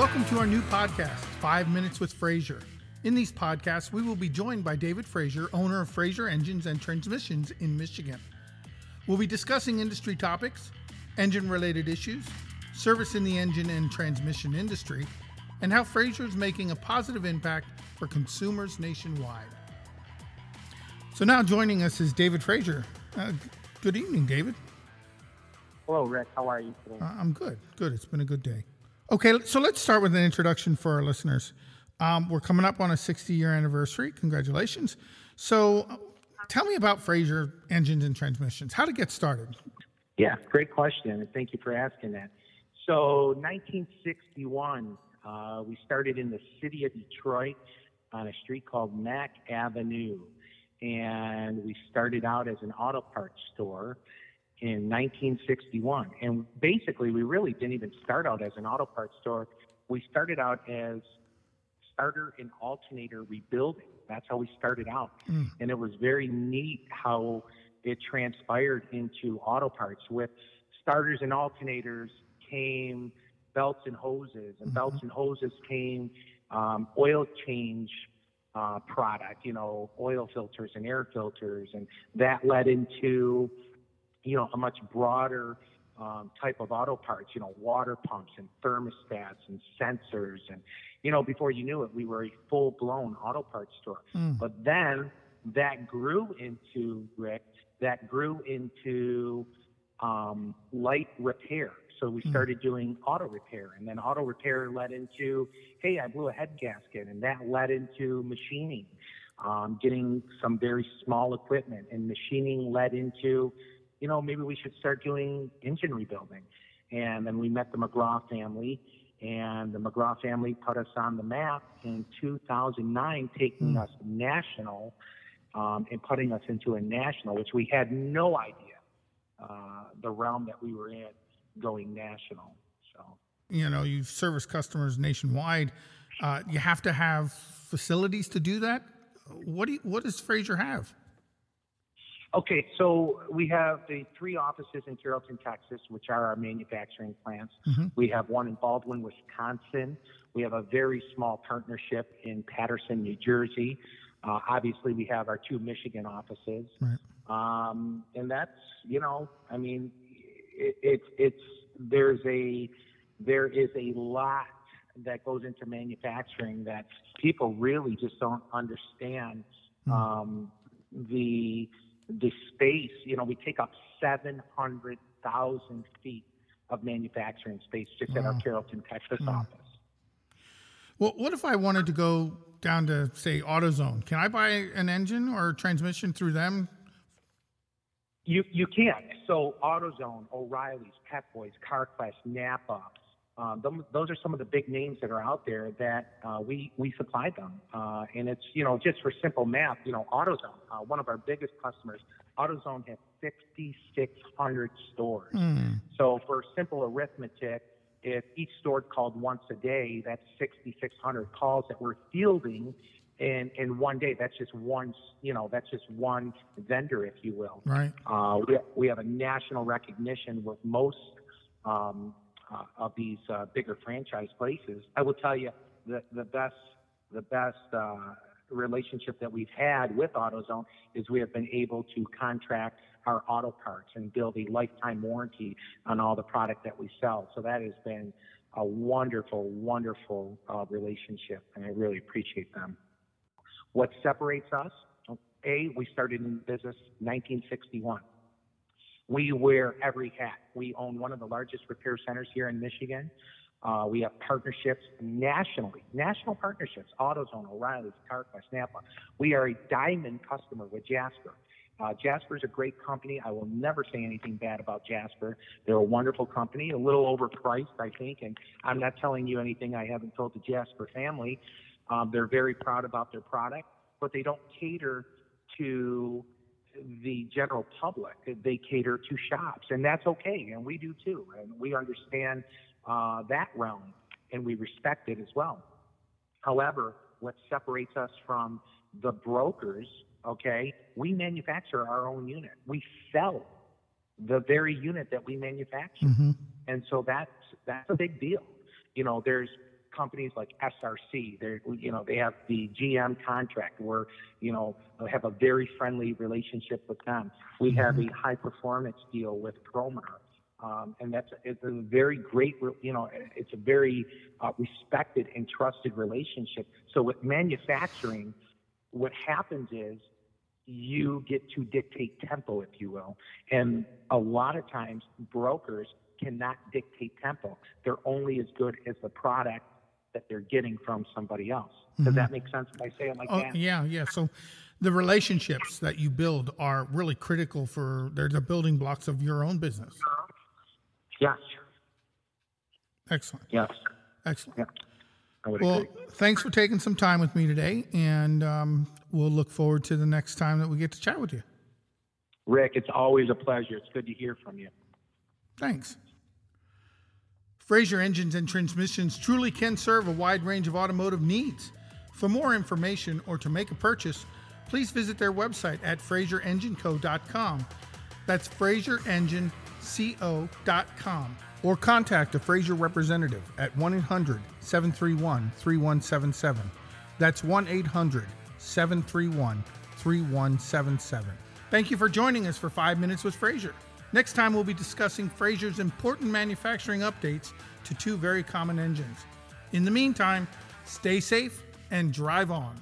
Welcome to our new podcast, Five Minutes with Fraser. In these podcasts, we will be joined by David Fraser, owner of Fraser Engines and Transmissions in Michigan. We'll be discussing industry topics, engine related issues, service in the engine and transmission industry, and how Fraser is making a positive impact for consumers nationwide. So now joining us is David Fraser. Uh, good evening, David. Hello, Rick. How are you today? Uh, I'm good. Good. It's been a good day. Okay, so let's start with an introduction for our listeners. Um, we're coming up on a 60 year anniversary. Congratulations. So, tell me about Fraser Engines and Transmissions. How to get started? Yeah, great question, and thank you for asking that. So, 1961, uh, we started in the city of Detroit on a street called Mack Avenue, and we started out as an auto parts store in 1961. And basically, we really didn't even start out as an auto parts store. We started out as starter and alternator rebuilding. That's how we started out. Mm. And it was very neat how it transpired into auto parts. With starters and alternators came belts and hoses, and mm-hmm. belts and hoses came um, oil change uh, product, you know, oil filters and air filters, and that led into, you know, a much broader um, type of auto parts, you know, water pumps and thermostats and sensors. And, you know, before you knew it, we were a full blown auto parts store. Mm. But then that grew into, Rick, that grew into um, light repair. So we hmm. started doing auto repair, and then auto repair led into, hey, I blew a head gasket, and that led into machining, um, getting some very small equipment, and machining led into, you know, maybe we should start doing engine rebuilding. And then we met the McGraw family, and the McGraw family put us on the map in 2009, taking mm. us national um, and putting us into a national, which we had no idea uh, the realm that we were in going national. So, you know, you service customers nationwide. Uh, you have to have facilities to do that. What do you, what does Fraser have? Okay, so we have the three offices in Carrollton, Texas, which are our manufacturing plants. Mm-hmm. We have one in Baldwin, Wisconsin. We have a very small partnership in Paterson, New Jersey. Uh, obviously, we have our two Michigan offices. Right. Um, and that's, you know, I mean, it, it, it's, there's a, there is a lot that goes into manufacturing that people really just don't understand. Mm-hmm. Um, the, the space, you know, we take up 700,000 feet of manufacturing space just wow. at our Carrollton, Texas wow. office. Well, what if I wanted to go down to, say, AutoZone? Can I buy an engine or transmission through them? You, you can. So AutoZone, O'Reilly's, Pep Boys, CarQuest, Napa, them, those are some of the big names that are out there that uh, we we supply them, uh, and it's you know just for simple math, you know AutoZone, uh, one of our biggest customers, AutoZone has 6,600 stores. Mm. So for simple arithmetic, if each store called once a day, that's 6,600 calls that we're fielding in in one day. That's just one, you know, that's just one vendor, if you will. Right. Uh, we we have a national recognition with most. Um, uh, of these uh, bigger franchise places. I will tell you the the best the best uh, relationship that we've had with AutoZone is we have been able to contract our auto parts and build a lifetime warranty on all the product that we sell. So that has been a wonderful, wonderful uh, relationship, and I really appreciate them. What separates us? A, we started in business 1961. We wear every hat. We own one of the largest repair centers here in Michigan. Uh, we have partnerships nationally, national partnerships, AutoZone, O'Reilly's, CarQuest, Napa. We are a diamond customer with Jasper. Uh, Jasper is a great company. I will never say anything bad about Jasper. They're a wonderful company, a little overpriced, I think, and I'm not telling you anything I haven't told the Jasper family. Um, they're very proud about their product, but they don't cater to the general public. They cater to shops, and that's okay, and we do too, and we understand uh, that realm, and we respect it as well. However, what separates us from the brokers, okay, we manufacture our own unit. We sell the very unit that we manufacture, mm-hmm. and so that's that's a big deal. You know, there's companies like SRC. They're, you know, they have the GM contract. We're, you know, have a very friendly relationship with them. We have a high performance deal with Promar. Um, and that's it's a very great, you know, it's a very uh, respected and trusted relationship. So with manufacturing, what happens is you get to dictate tempo, if you will. And a lot of times, brokers cannot dictate tempo. They're only as good as the product that they're getting from somebody else. Does mm-hmm. that make sense if I say it like oh, that? Yeah, yeah. So the relationships that you build are really critical for they're the building blocks of your own business. Yes. Excellent. Yes. Excellent. Yeah. well, agree. thanks for taking some time with me today, and um, we'll look forward to the next time that we get to chat with you. Rick, it's always a pleasure. It's good to hear from you. Thanks. Fraser Engines and Transmissions truly can serve a wide range of automotive needs. For more information or to make a purchase, please visit their website at fraserengineco.com. That's fraserengineco.com. Or contact a Fraser representative at 1 800 731 3177. That's 1 800 731 3177. Thank you for joining us for 5 Minutes with Fraser. Next time, we'll be discussing Fraser's important manufacturing updates to two very common engines. In the meantime, stay safe and drive on.